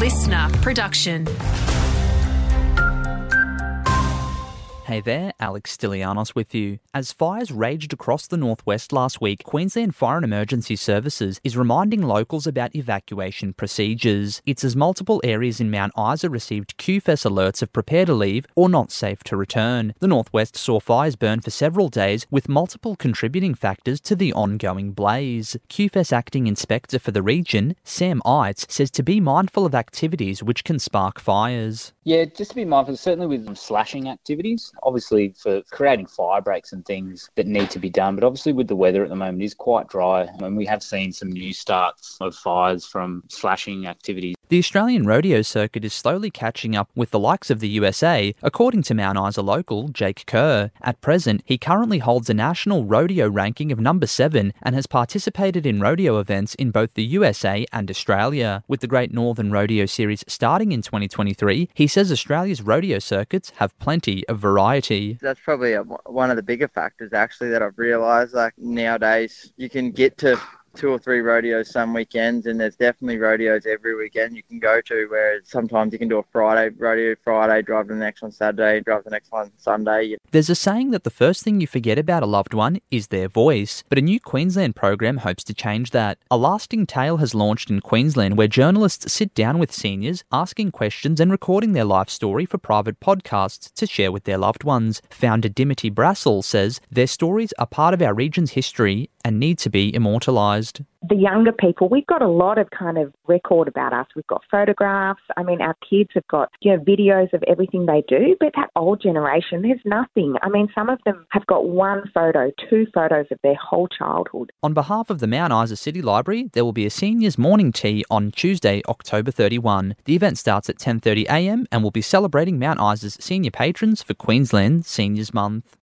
listener production. Hey there, Alex Stilianos with you. As fires raged across the northwest last week, Queensland Fire and Emergency Services is reminding locals about evacuation procedures. It's as multiple areas in Mount Isa received QFES alerts of prepare to leave or not safe to return. The northwest saw fires burn for several days, with multiple contributing factors to the ongoing blaze. QFES acting inspector for the region, Sam Eitz, says to be mindful of activities which can spark fires. Yeah, just to be mindful, certainly with slashing activities, obviously for creating fire breaks and things that need to be done. But obviously, with the weather at the moment, is quite dry. And we have seen some new starts of fires from slashing activities. The Australian rodeo circuit is slowly catching up with the likes of the USA, according to Mount Isa local Jake Curr. At present, he currently holds a national rodeo ranking of number seven and has participated in rodeo events in both the USA and Australia. With the Great Northern Rodeo Series starting in 2023, he says Australia's rodeo circuits have plenty of variety. That's probably a, one of the bigger factors actually that I've realised. Like nowadays, you can get to two or three rodeos some weekends, and there's definitely rodeos every weekend you can go to. Whereas sometimes you can do a Friday rodeo Friday, drive to the next one Saturday, drive the next one Sunday. There's a saying that the first thing you forget about a loved one is their voice, but a new Queensland program hopes to change that. A lasting tale has launched in Queensland where journalists sit down with seniors, asking questions and recording their life story for private podcasts to share with their loved ones. Founder Dimity Brassel says their stories are part of our region's history and need to be immortalised the younger people, we've got a lot of kind of record about us. We've got photographs. I mean, our kids have got, you know, videos of everything they do, but that old generation, there's nothing. I mean, some of them have got one photo, two photos of their whole childhood. On behalf of the Mount Isa City Library, there will be a seniors morning tea on Tuesday, October 31. The event starts at 10:30 a.m. and will be celebrating Mount Isa's senior patrons for Queensland Seniors Month.